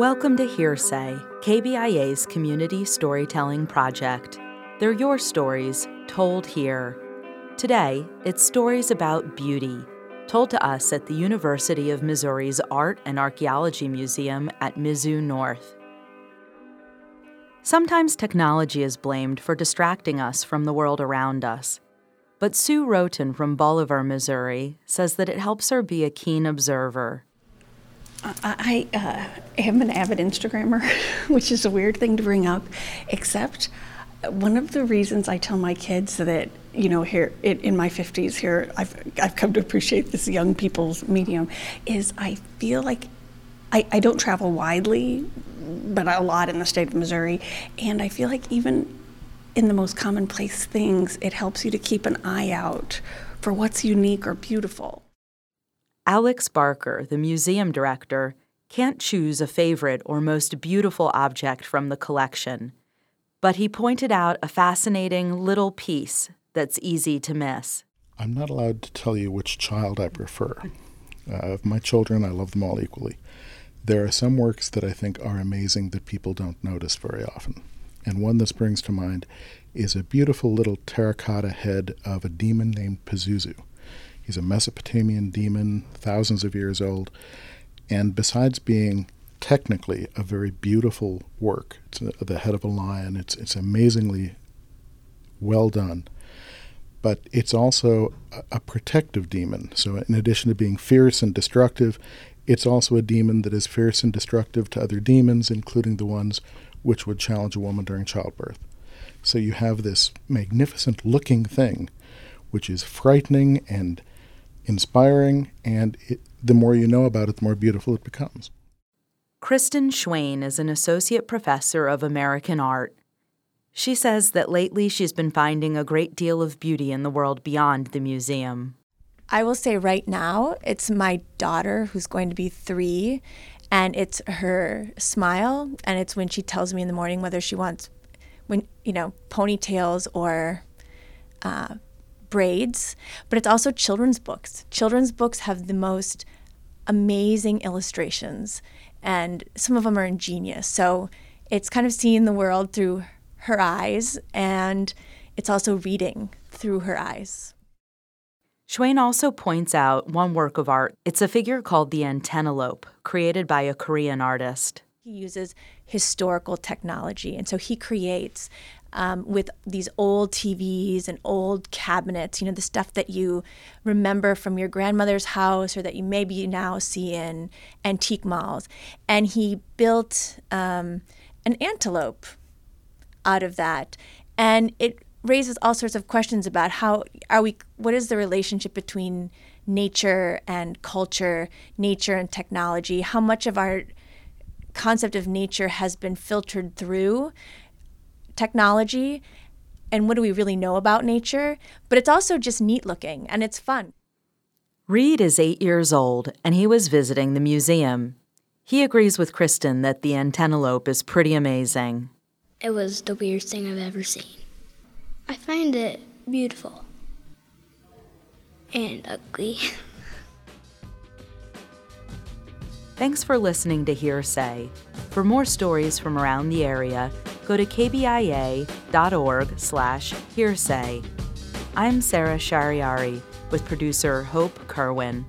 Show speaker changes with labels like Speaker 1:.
Speaker 1: Welcome to Here Say, KBIA's community storytelling project. They're your stories, told here. Today, it's stories about beauty, told to us at the University of Missouri's Art and Archaeology Museum at Mizzou North. Sometimes technology is blamed for distracting us from the world around us. But Sue Roten from Bolivar, Missouri, says that it helps her be a keen observer.
Speaker 2: I uh, am an avid Instagrammer, which is a weird thing to bring up, except one of the reasons I tell my kids that you know here in my 50s here I've I've come to appreciate this young people's medium is I feel like I, I don't travel widely, but a lot in the state of Missouri, and I feel like even in the most commonplace things, it helps you to keep an eye out for what's unique or beautiful.
Speaker 1: Alex Barker, the museum director, can't choose a favorite or most beautiful object from the collection, but he pointed out a fascinating little piece that's easy to miss.
Speaker 3: I'm not allowed to tell you which child I prefer. Uh, of my children, I love them all equally. There are some works that I think are amazing that people don't notice very often. And one that springs to mind is a beautiful little terracotta head of a demon named Pazuzu. He's a Mesopotamian demon, thousands of years old. And besides being technically a very beautiful work, it's a, the head of a lion, it's, it's amazingly well done. But it's also a, a protective demon. So, in addition to being fierce and destructive, it's also a demon that is fierce and destructive to other demons, including the ones which would challenge a woman during childbirth. So you have this magnificent looking thing, which is frightening and inspiring, and it, the more you know about it, the more beautiful it becomes.
Speaker 1: Kristin Schwain is an associate professor of American art. She says that lately she's been finding a great deal of beauty in the world beyond the museum.
Speaker 4: I will say right now, it's my daughter who's going to be three, and it's her smile, and it's when she tells me in the morning whether she wants, when you know, ponytails or uh, braids, but it's also children's books. Children's books have the most amazing illustrations, and some of them are ingenious. So it's kind of seeing the world through her eyes, and it's also reading through her eyes.
Speaker 1: Schwain also points out one work of art. It's a figure called the antennalope, created by a Korean artist.
Speaker 4: He uses historical technology, and so he creates um, with these old TVs and old cabinets, you know, the stuff that you remember from your grandmother's house or that you maybe now see in antique malls. And he built um, an antelope out of that. And it raises all sorts of questions about how are we, what is the relationship between nature and culture, nature and technology? How much of our concept of nature has been filtered through technology and what do we really know about nature, but it's also just neat looking and it's fun.
Speaker 1: Reed is eight years old and he was visiting the museum. He agrees with Kristin that the antennalope is pretty amazing.
Speaker 5: It was the weirdest thing I've ever seen. I find it beautiful and ugly.
Speaker 1: Thanks for listening to Here Say. For more stories from around the area, go to kbia.org slash hearsay. I'm Sara Shahriari with producer Hope Kirwan.